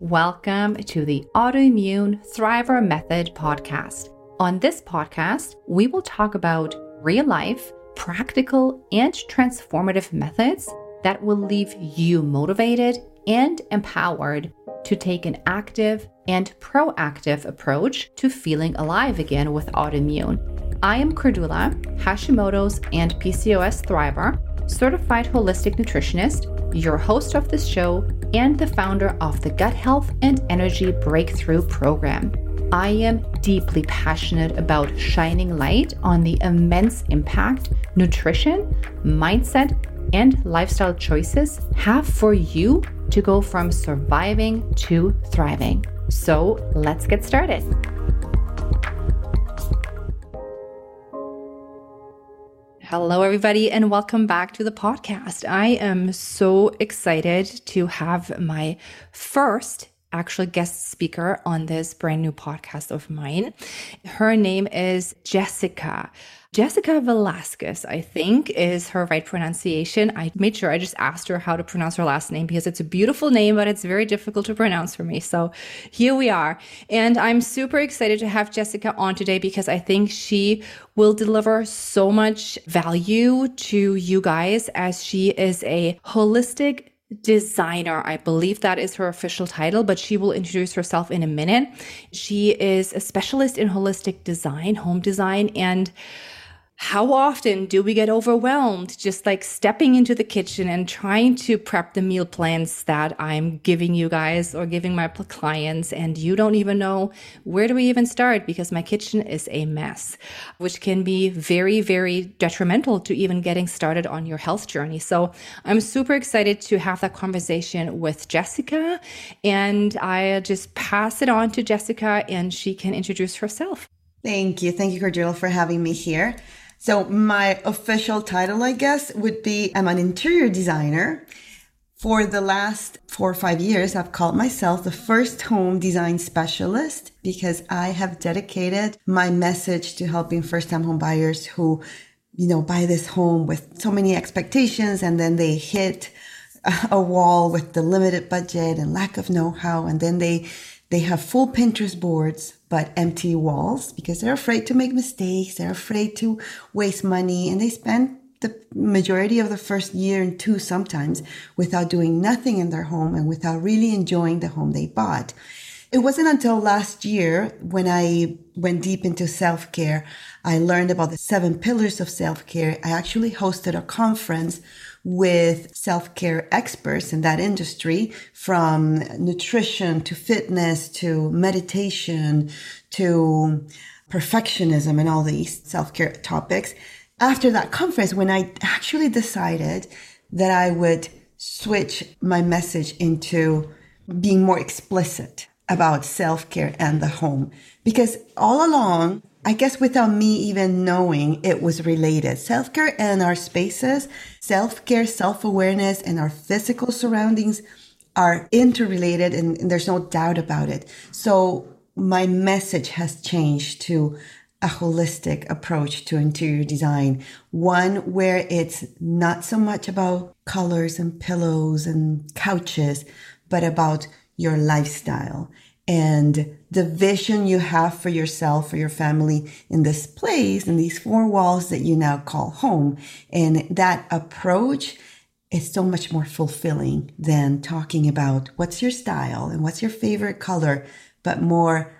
Welcome to the Autoimmune Thriver Method podcast. On this podcast, we will talk about real life, practical, and transformative methods that will leave you motivated and empowered to take an active and proactive approach to feeling alive again with autoimmune. I am Cordula, Hashimoto's and PCOS Thriver, certified holistic nutritionist, your host of this show, and the founder of the Gut Health and Energy Breakthrough Program. I am deeply passionate about shining light on the immense impact nutrition, mindset, and lifestyle choices have for you to go from surviving to thriving. So let's get started. Hello, everybody, and welcome back to the podcast. I am so excited to have my first actual guest speaker on this brand new podcast of mine. Her name is Jessica. Jessica Velazquez, I think, is her right pronunciation. I made sure I just asked her how to pronounce her last name because it's a beautiful name, but it's very difficult to pronounce for me. So here we are. And I'm super excited to have Jessica on today because I think she will deliver so much value to you guys as she is a holistic designer. I believe that is her official title, but she will introduce herself in a minute. She is a specialist in holistic design, home design, and how often do we get overwhelmed just like stepping into the kitchen and trying to prep the meal plans that I'm giving you guys or giving my clients and you don't even know where do we even start because my kitchen is a mess, which can be very, very detrimental to even getting started on your health journey. So I'm super excited to have that conversation with Jessica and I just pass it on to Jessica and she can introduce herself. Thank you. Thank you, Cordula, for having me here. So my official title, I guess, would be I'm an interior designer. For the last four or five years, I've called myself the first home design specialist because I have dedicated my message to helping first time home buyers who, you know, buy this home with so many expectations and then they hit a wall with the limited budget and lack of know-how. And then they, they have full Pinterest boards but empty walls because they're afraid to make mistakes. They're afraid to waste money and they spend the majority of the first year and two sometimes without doing nothing in their home and without really enjoying the home they bought. It wasn't until last year when I went deep into self care, I learned about the seven pillars of self care. I actually hosted a conference with self-care experts in that industry from nutrition to fitness to meditation to perfectionism and all these self-care topics. After that conference, when I actually decided that I would switch my message into being more explicit about self-care and the home, because all along I guess without me even knowing it was related. Self care and our spaces, self care, self awareness, and our physical surroundings are interrelated, and, and there's no doubt about it. So my message has changed to a holistic approach to interior design, one where it's not so much about colors and pillows and couches, but about your lifestyle and the vision you have for yourself, for your family in this place, in these four walls that you now call home. And that approach is so much more fulfilling than talking about what's your style and what's your favorite color, but more,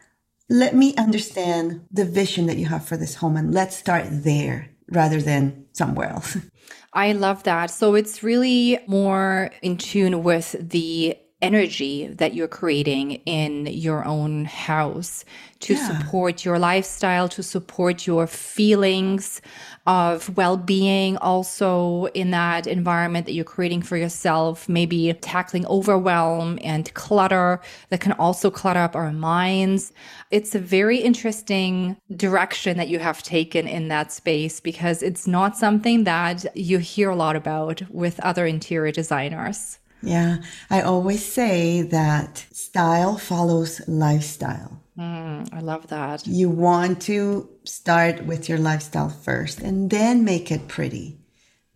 let me understand the vision that you have for this home and let's start there rather than somewhere else. I love that. So it's really more in tune with the energy that you're creating in your own house to yeah. support your lifestyle, to support your feelings of well being, also in that environment that you're creating for yourself, maybe tackling overwhelm and clutter that can also clutter up our minds. It's a very interesting direction that you have taken in that space because it's not something that you hear a lot about with other interior designers. Yeah, I always say that style follows lifestyle. Mm, I love that. You want to start with your lifestyle first and then make it pretty.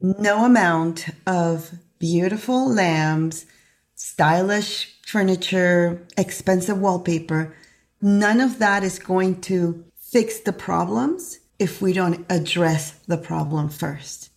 No amount of beautiful lamps, stylish furniture, expensive wallpaper. None of that is going to fix the problems if we don't address the problem first.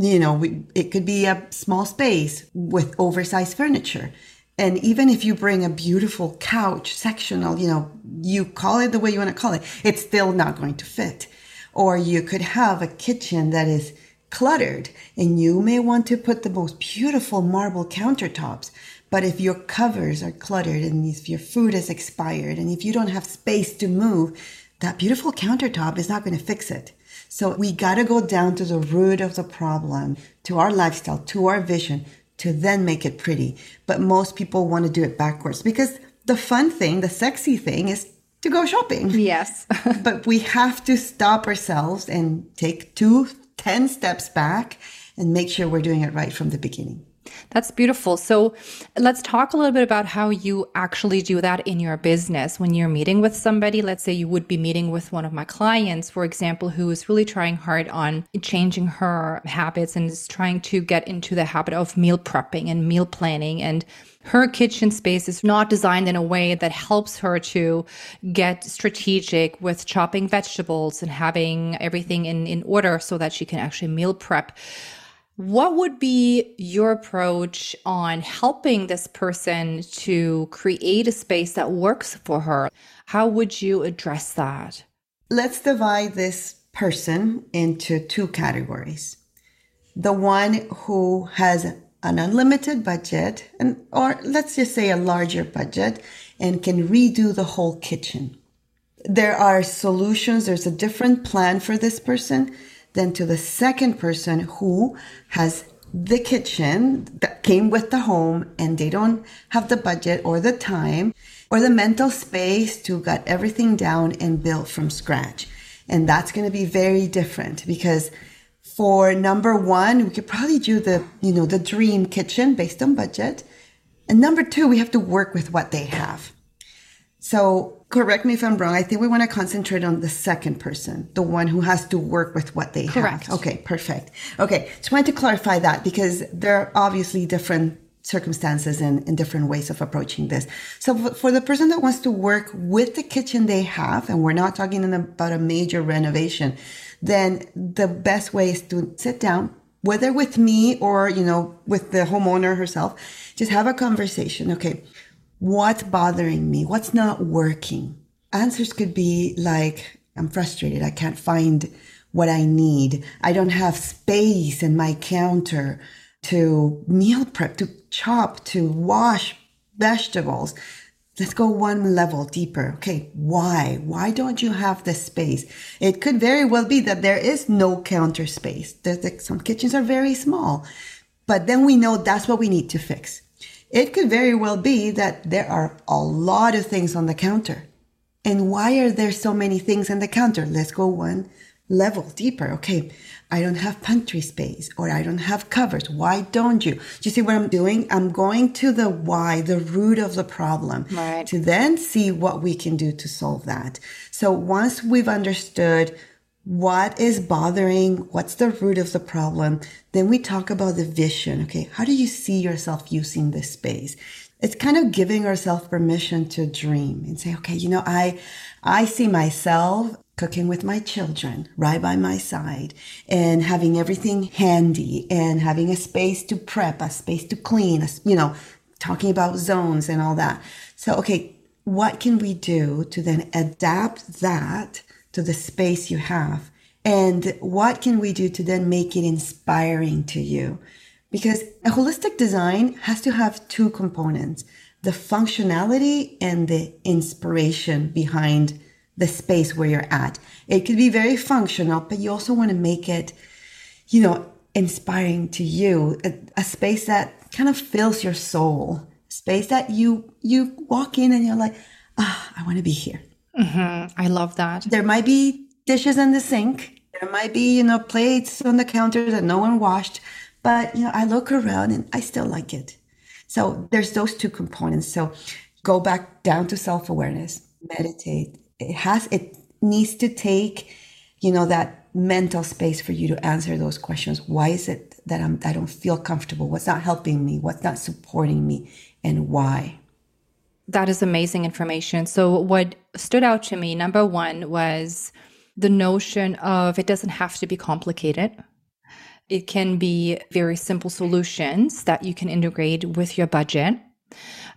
You know, we, it could be a small space with oversized furniture. And even if you bring a beautiful couch, sectional, you know, you call it the way you want to call it, it's still not going to fit. Or you could have a kitchen that is cluttered and you may want to put the most beautiful marble countertops. But if your covers are cluttered and if your food is expired and if you don't have space to move, that beautiful countertop is not going to fix it. So we got to go down to the root of the problem, to our lifestyle, to our vision, to then make it pretty. But most people want to do it backwards because the fun thing, the sexy thing is to go shopping. Yes. but we have to stop ourselves and take two, ten steps back and make sure we're doing it right from the beginning. That's beautiful. So let's talk a little bit about how you actually do that in your business. When you're meeting with somebody, let's say you would be meeting with one of my clients, for example, who is really trying hard on changing her habits and is trying to get into the habit of meal prepping and meal planning and her kitchen space is not designed in a way that helps her to get strategic with chopping vegetables and having everything in, in order so that she can actually meal prep. What would be your approach on helping this person to create a space that works for her? How would you address that? Let's divide this person into two categories. The one who has an unlimited budget and or let's just say a larger budget and can redo the whole kitchen. There are solutions, there's a different plan for this person then to the second person who has the kitchen that came with the home and they don't have the budget or the time or the mental space to get everything down and build from scratch. And that's going to be very different because for number one, we could probably do the, you know, the dream kitchen based on budget. And number two, we have to work with what they have. So correct me if I'm wrong. I think we want to concentrate on the second person, the one who has to work with what they correct. have. Okay, perfect. Okay, just wanted to clarify that because there are obviously different circumstances and, and different ways of approaching this. So for the person that wants to work with the kitchen they have, and we're not talking about a major renovation, then the best way is to sit down, whether with me or, you know, with the homeowner herself, just have a conversation. Okay What's bothering me? What's not working? Answers could be like, I'm frustrated. I can't find what I need. I don't have space in my counter to meal prep, to chop, to wash vegetables. Let's go one level deeper. Okay. Why? Why don't you have the space? It could very well be that there is no counter space. There's, some kitchens are very small, but then we know that's what we need to fix. It could very well be that there are a lot of things on the counter. And why are there so many things on the counter? Let's go one level deeper. Okay. I don't have pantry space or I don't have covers. Why don't you? Do you see what I'm doing? I'm going to the why, the root of the problem right. to then see what we can do to solve that. So once we've understood what is bothering, what's the root of the problem. Then we talk about the vision. Okay. How do you see yourself using this space? It's kind of giving ourselves permission to dream and say, okay, you know, I, I see myself cooking with my children right by my side and having everything handy and having a space to prep, a space to clean, a, you know, talking about zones and all that. So, okay, what can we do to then adapt that to the space you have. And what can we do to then make it inspiring to you? Because a holistic design has to have two components, the functionality and the inspiration behind the space where you're at. It could be very functional, but you also want to make it, you know, inspiring to you, a, a space that kind of fills your soul, space that you, you walk in and you're like, ah, I want to be here. Mm-hmm. I love that. There might be dishes in the sink. There might be, you know, plates on the counter that no one washed. But, you know, I look around and I still like it. So there's those two components. So go back down to self awareness, meditate. It has, it needs to take, you know, that mental space for you to answer those questions. Why is it that I'm, I don't feel comfortable? What's not helping me? What's not supporting me? And why? That is amazing information. So, what stood out to me, number one, was the notion of it doesn't have to be complicated. It can be very simple solutions that you can integrate with your budget.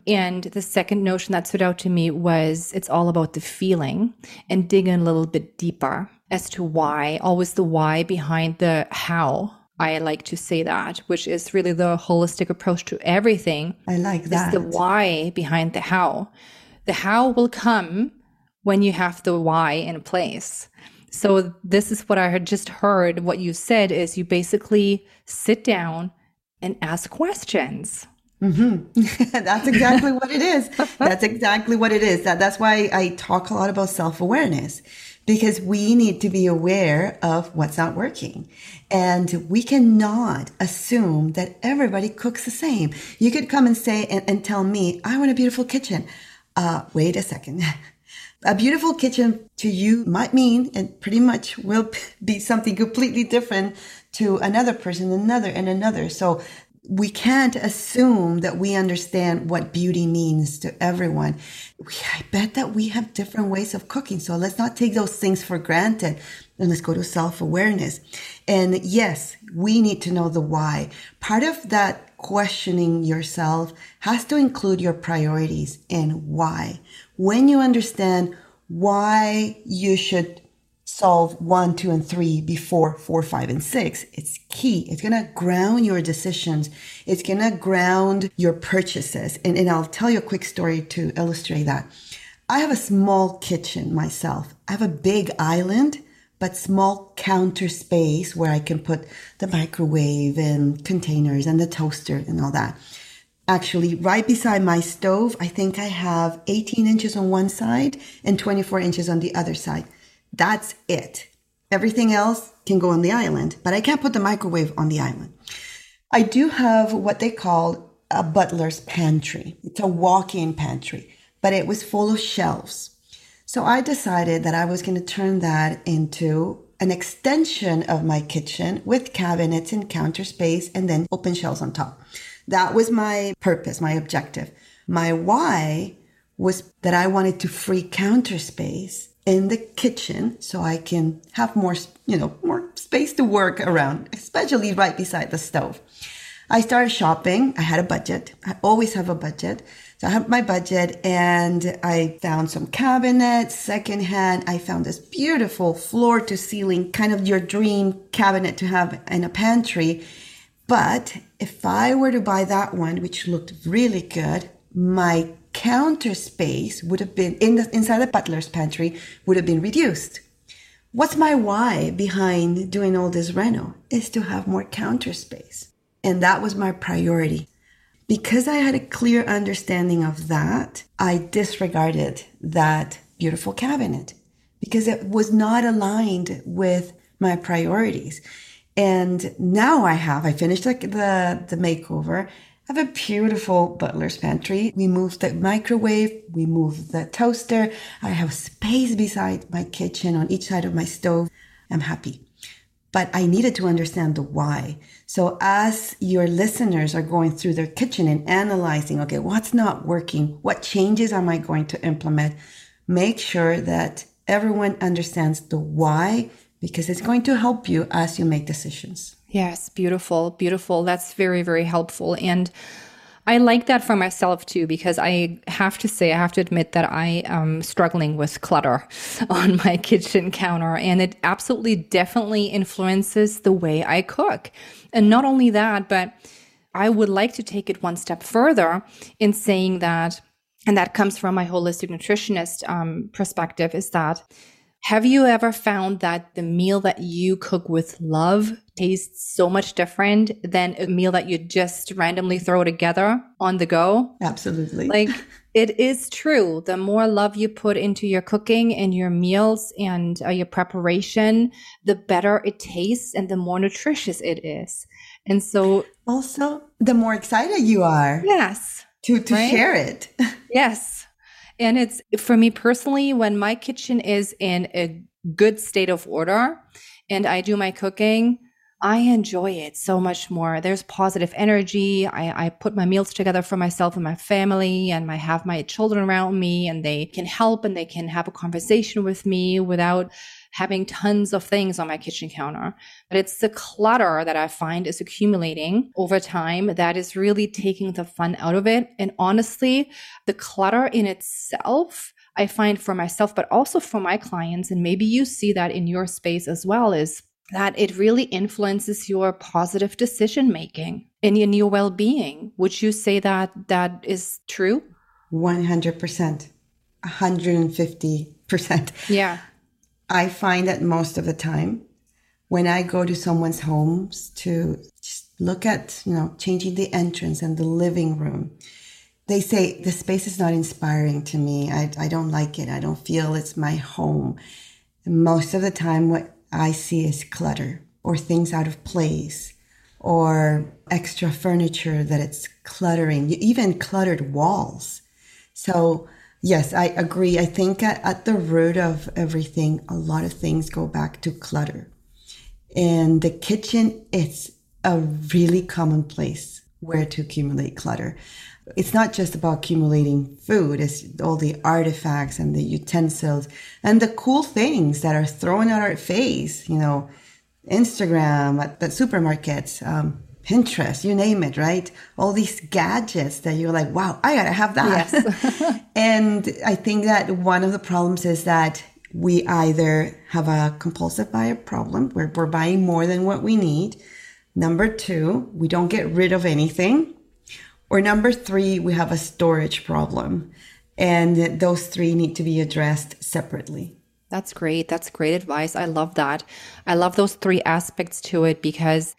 And the second notion that stood out to me was it's all about the feeling and digging a little bit deeper as to why, always the why behind the how. I like to say that, which is really the holistic approach to everything. I like that. Is the why behind the how. The how will come when you have the why in place. So this is what I had just heard. What you said is you basically sit down and ask questions. Mm-hmm. that's exactly what it is. That's exactly what it is. That that's why I talk a lot about self awareness because we need to be aware of what's not working. And we cannot assume that everybody cooks the same. You could come and say and, and tell me, I want a beautiful kitchen. Uh, wait a second. a beautiful kitchen to you might mean and pretty much will be something completely different to another person, another and another. So we can't assume that we understand what beauty means to everyone. We, I bet that we have different ways of cooking. So let's not take those things for granted and let's go to self awareness. And yes, we need to know the why. Part of that questioning yourself has to include your priorities and why. When you understand why you should solve one, two, and three before four, five, and six. It's key. It's going to ground your decisions. It's going to ground your purchases. And, and I'll tell you a quick story to illustrate that. I have a small kitchen myself. I have a big island, but small counter space where I can put the microwave and containers and the toaster and all that. Actually, right beside my stove, I think I have 18 inches on one side and 24 inches on the other side. That's it. Everything else can go on the island, but I can't put the microwave on the island. I do have what they call a butler's pantry. It's a walk-in pantry, but it was full of shelves. So I decided that I was going to turn that into an extension of my kitchen with cabinets and counter space and then open shelves on top. That was my purpose, my objective. My why was that I wanted to free counter space in the kitchen so I can have more, you know, more space to work around, especially right beside the stove. I started shopping. I had a budget. I always have a budget. So I have my budget and I found some cabinets secondhand. I found this beautiful floor to ceiling, kind of your dream cabinet to have in a pantry. But if I were to buy that one, which looked really good, my counter space would have been in the, inside the butler's pantry would have been reduced. What's my why behind doing all this reno is to have more counter space. And that was my priority. Because I had a clear understanding of that, I disregarded that beautiful cabinet because it was not aligned with my priorities. And now I have, I finished the, the, the makeover I have a beautiful butler's pantry. We moved the microwave, we moved the toaster. I have space beside my kitchen on each side of my stove. I'm happy. But I needed to understand the why. So as your listeners are going through their kitchen and analyzing, okay, what's not working? What changes am I going to implement? Make sure that everyone understands the why because it's going to help you as you make decisions. Yes, beautiful, beautiful. That's very, very helpful. And I like that for myself too, because I have to say, I have to admit that I am struggling with clutter on my kitchen counter. And it absolutely, definitely influences the way I cook. And not only that, but I would like to take it one step further in saying that, and that comes from my holistic nutritionist um, perspective, is that have you ever found that the meal that you cook with love tastes so much different than a meal that you just randomly throw together on the go? Absolutely. Like it is true. The more love you put into your cooking and your meals and uh, your preparation, the better it tastes and the more nutritious it is. And so also the more excited you are. Yes. To to right? share it. yes. And it's for me personally, when my kitchen is in a good state of order and I do my cooking, I enjoy it so much more. There's positive energy. I, I put my meals together for myself and my family, and I have my children around me, and they can help and they can have a conversation with me without having tons of things on my kitchen counter. But it's the clutter that I find is accumulating over time that is really taking the fun out of it. And honestly, the clutter in itself, I find for myself, but also for my clients, and maybe you see that in your space as well, is that it really influences your positive decision making and in your well-being. Would you say that that is true? 100%. 150%. Yeah. I find that most of the time when I go to someone's homes to just look at, you know, changing the entrance and the living room, they say the space is not inspiring to me. I, I don't like it. I don't feel it's my home. most of the time, what I see is clutter or things out of place or extra furniture that it's cluttering, even cluttered walls. So Yes, I agree. I think at, at, the root of everything, a lot of things go back to clutter. And the kitchen, it's a really common place where to accumulate clutter. It's not just about accumulating food, it's all the artifacts and the utensils and the cool things that are thrown at our face, you know, Instagram, at the supermarkets, um, Pinterest, you name it, right? All these gadgets that you're like, wow, I gotta have that. Yes. and I think that one of the problems is that we either have a compulsive buyer problem where we're buying more than what we need. Number two, we don't get rid of anything. Or number three, we have a storage problem. And those three need to be addressed separately. That's great. That's great advice. I love that. I love those three aspects to it because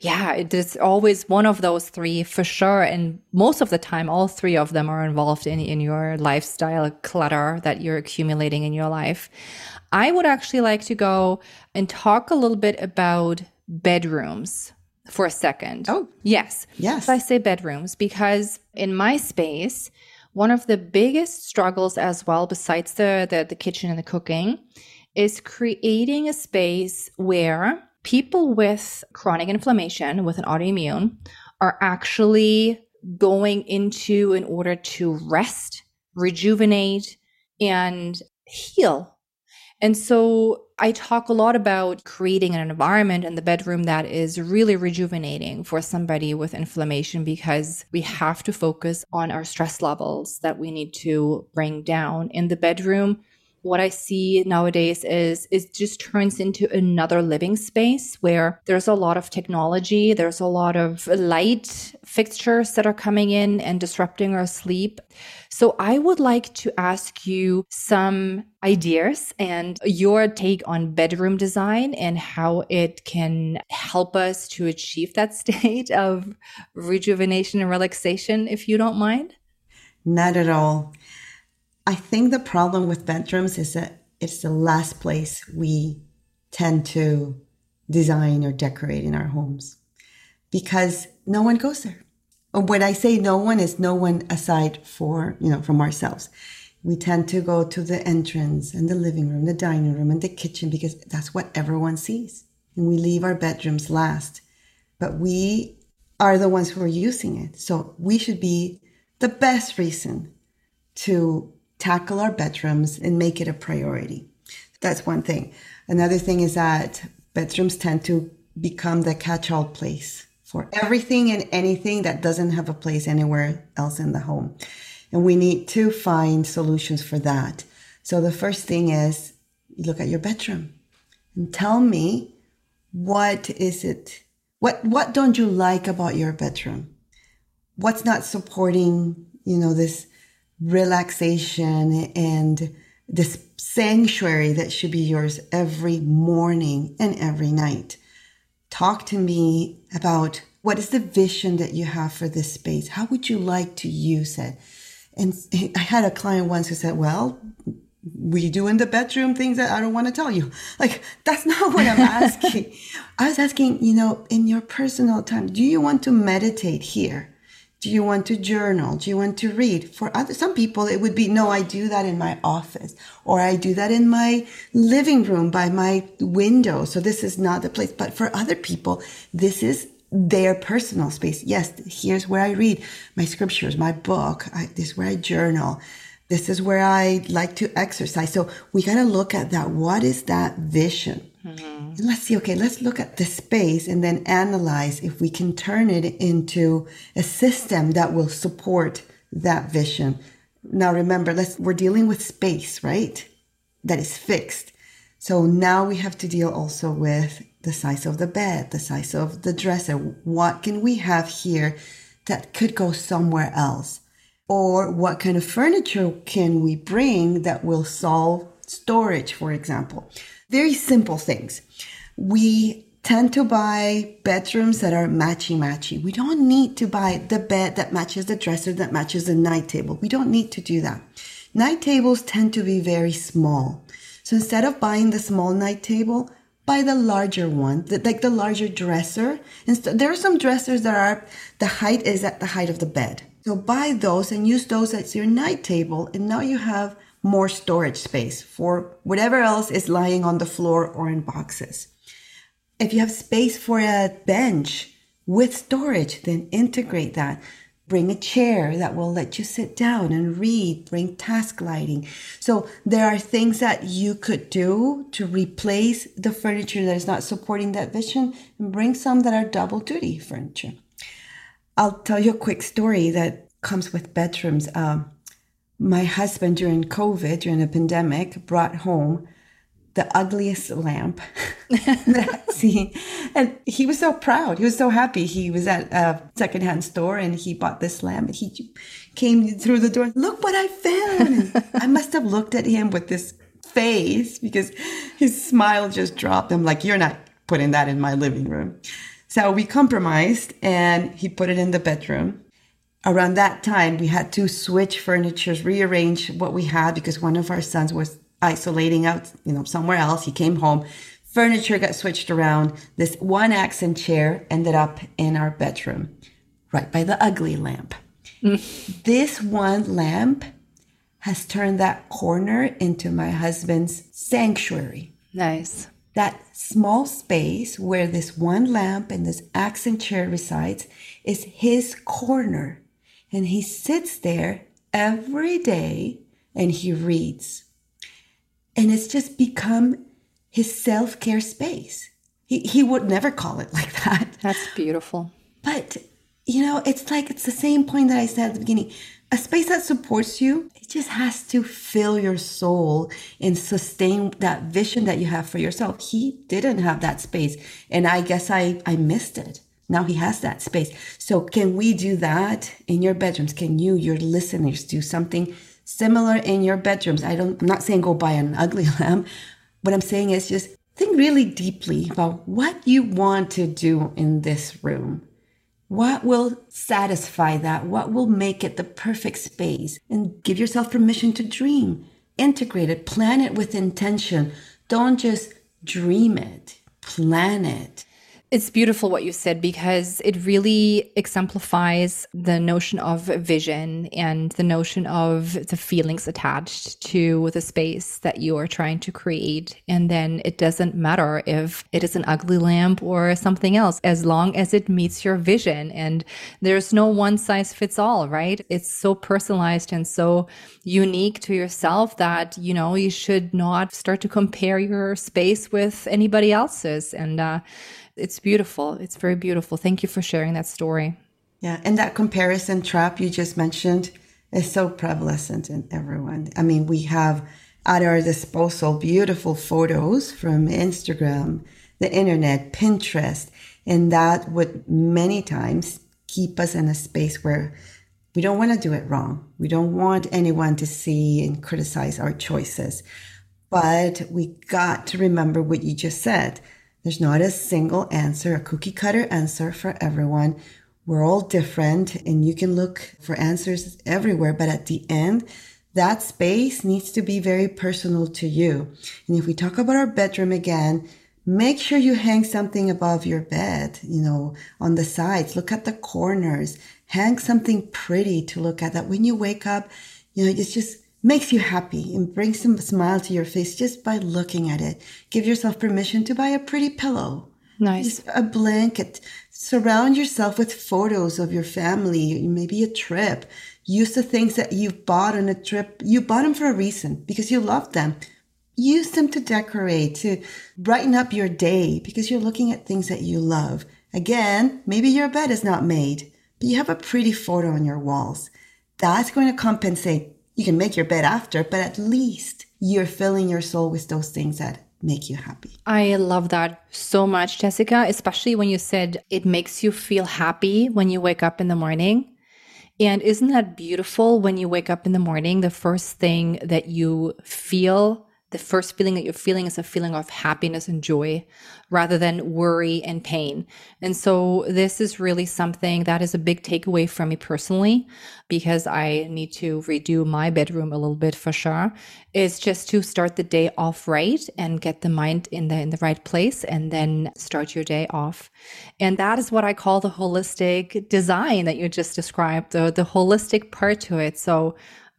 yeah, it is always one of those three for sure. And most of the time, all three of them are involved in, in your lifestyle clutter that you're accumulating in your life. I would actually like to go and talk a little bit about bedrooms for a second. Oh, yes. Yes. I say bedrooms because in my space, one of the biggest struggles as well, besides the, the, the kitchen and the cooking, is creating a space where people with chronic inflammation with an autoimmune are actually going into in order to rest, rejuvenate, and heal. And so I talk a lot about creating an environment in the bedroom that is really rejuvenating for somebody with inflammation because we have to focus on our stress levels that we need to bring down in the bedroom what I see nowadays is it just turns into another living space where there's a lot of technology, there's a lot of light fixtures that are coming in and disrupting our sleep. So I would like to ask you some ideas and your take on bedroom design and how it can help us to achieve that state of rejuvenation and relaxation, if you don't mind. Not at all. I think the problem with bedrooms is that it's the last place we tend to design or decorate in our homes because no one goes there. When I say no one is no one aside for, you know, from ourselves. We tend to go to the entrance and the living room, the dining room and the kitchen because that's what everyone sees. And we leave our bedrooms last. But we are the ones who are using it. So we should be the best reason to tackle our bedrooms and make it a priority. That's one thing. Another thing is that bedrooms tend to become the catch all place for everything and anything that doesn't have a place anywhere else in the home. And we need to find solutions for that. So the first thing is look at your bedroom and tell me what is it? What, what don't you like about your bedroom? What's not supporting, you know, this relaxation and this sanctuary that should be yours every morning and every night. Talk to me about what is the vision that you have for this space? How would you like to use it? And I had a client once who said, well, we do in the bedroom things that I don't want to tell you. Like, that's not what I'm asking. I was asking, you know, in your personal time, do you want to meditate here? Do you want to journal? Do you want to read? For other, some people, it would be, no, I do that in my office or I do that in my living room by my window. So this is not the place. But for other people, this is their personal space. Yes, here's where I read my scriptures, my book. I, this is where I journal. This is where I like to exercise. So we got to look at that. What is that vision? Mm-hmm. Let's see. Okay, let's look at the space and then analyze if we can turn it into a system that will support that vision. Now remember, let's, we're dealing with space, right? That is fixed. So now we have to deal also with the size of the bed, the size of the dresser. What can we have here that could go somewhere else? Or what kind of furniture can we bring that will solve storage, for example? Very simple things. We tend to buy bedrooms that are matchy matchy. We don't need to buy the bed that matches the dresser that matches the night table. We don't need to do that. Night tables tend to be very small. So instead of buying the small night table, buy the larger one, the, like the larger dresser. And there are some dressers that are, the height is at the height of the bed. So buy those and use those as your night table. And now you have more storage space for whatever else is lying on the floor or in boxes. If you have space for a bench with storage, then integrate that. Bring a chair that will let you sit down and read, bring task lighting. So there are things that you could do to replace the furniture that is not supporting that vision and bring some that are double duty furniture. I'll tell you a quick story that comes with bedrooms. Um, my husband during COVID, during the pandemic, brought home the ugliest lamp that I've seen. And he was so proud. He was so happy. He was at a secondhand store and he bought this lamp and he came through the door. Look what I found. I must have looked at him with this face because his smile just dropped. I'm like, you're not putting that in my living room. So we compromised and he put it in the bedroom around that time, we had to switch furniture, rearrange what we had because one of our sons was isolating out, you know, somewhere else. He came home. Furniture got switched around. This one accent chair ended up in our bedroom, right by the ugly lamp. this one lamp has turned that corner into my husband's sanctuary. Nice. That small space where this one lamp and this accent chair resides is his corner and he sits there every day and he reads. And it's just become his self care space. He, he would never call it like that. That's beautiful. But, you know, it's like it's the same point that I said at the beginning. A space that supports you, it just has to fill your soul and sustain that vision that you have for yourself. He didn't have that space. And I guess I, I missed it. Now he has that space. So can we do that in your bedrooms? Can you, your listeners, do something similar in your bedrooms? I don't, I'm not saying go buy an ugly lamp. What I'm saying is just think really deeply about what you want to do in this room. What will satisfy that? What will make it the perfect space? And give yourself permission to dream. Integrate it, plan it with intention. Don't just dream it, plan it. It's beautiful what you said because it really exemplifies the notion of vision and the notion of the feelings attached to the space that you are trying to create. And then it doesn't matter if it is an ugly lamp or something else, as long as it meets your vision. And there's no one size fits all, right? It's so personalized and so unique to yourself that, you know, you should not start to compare your space with anybody else's. And, uh, it's beautiful. It's very beautiful. Thank you for sharing that story. Yeah. And that comparison trap you just mentioned is so prevalent in everyone. I mean, we have at our disposal beautiful photos from Instagram, the internet, Pinterest, and that would many times keep us in a space where we don't want to do it wrong. We don't want anyone to see and criticize our choices. But we got to remember what you just said there's not a single answer, a cookie cutter answer for everyone. We're all different and you can look for answers everywhere. But at the end, that space needs to be very personal to you. And if we talk about our bedroom again, make sure you hang something above your bed, you know, on the sides. Look at the corners. hang something pretty to look at that when you wake up, you know, it's just makes you happy and brings some smile to your face just by looking at it. Give yourself permission to buy a pretty pillow. Nice. Just a blanket. Surround yourself with photos of your family, maybe a trip. Use the things that you bought on a trip. You bought them for a reason because you love them. Use them to decorate, to brighten up your day because you're looking at things that you love. Again, maybe your bed is not made, but you have a pretty photo on your walls. That's going to compensate. You can make your bed after, but at least you're filling your soul with those things that make you happy. I love that so much, Jessica, especially when you said it makes you feel happy when you wake up in the morning. And isn't that beautiful when you wake up in the morning? The first thing that you feel the first feeling that you're feeling is a feeling of happiness and joy rather than worry and pain. And so this is really something that is a big takeaway from me personally because I need to redo my bedroom a little bit for sure. Is just to start the day off right and get the mind in the in the right place and then start your day off. And that is what I call the holistic design that you just described, the the holistic part to it. So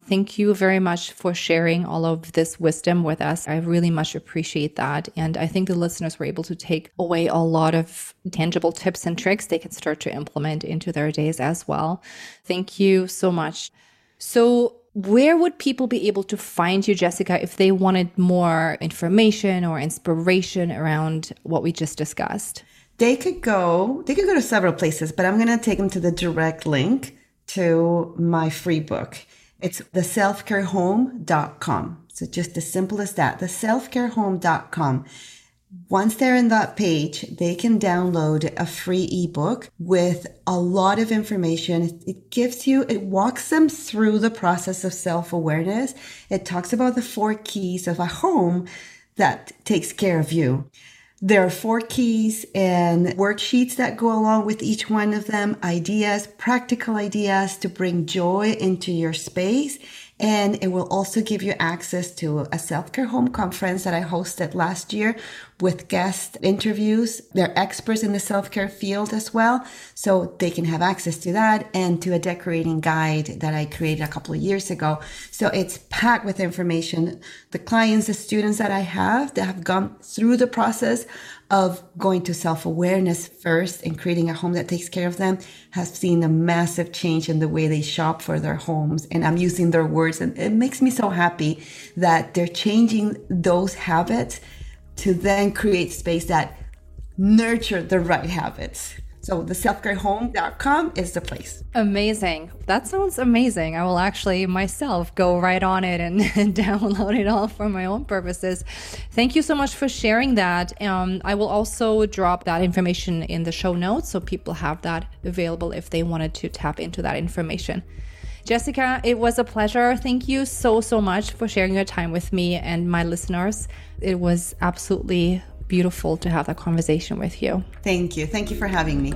Thank you very much for sharing all of this wisdom with us. I really much appreciate that. And I think the listeners were able to take away a lot of tangible tips and tricks they can start to implement into their days as well. Thank you so much. So, where would people be able to find you, Jessica, if they wanted more information or inspiration around what we just discussed? They could go, they could go to several places, but I'm going to take them to the direct link to my free book. It's the selfcarehome.com. So just as simple as that, the selfcarehome.com. Once they're in that page, they can download a free ebook with a lot of information. It gives you, it walks them through the process of self awareness. It talks about the four keys of a home that takes care of you. There are four keys and worksheets that go along with each one of them, ideas, practical ideas to bring joy into your space and it will also give you access to a self care home conference that I hosted last year with guest interviews. They're experts in the self care field as well. So they can have access to that and to a decorating guide that I created a couple of years ago. So it's packed with information. The clients, the students that I have that have gone through the process of going to self awareness first and creating a home that takes care of them has seen a massive change in the way they shop for their homes. And I'm using their words, and it makes me so happy that they're changing those habits to then create space that nurture the right habits. So the selfcarehome.com is the place. Amazing. That sounds amazing. I will actually myself go right on it and, and, download it all for my own purposes. Thank you so much for sharing that. Um, I will also drop that information in the show notes so people have that available if they wanted to tap into that information. Jessica, it was a pleasure. Thank you so, so much for sharing your time with me and my listeners. It was absolutely beautiful to have that conversation with you. Thank you. Thank you for having me.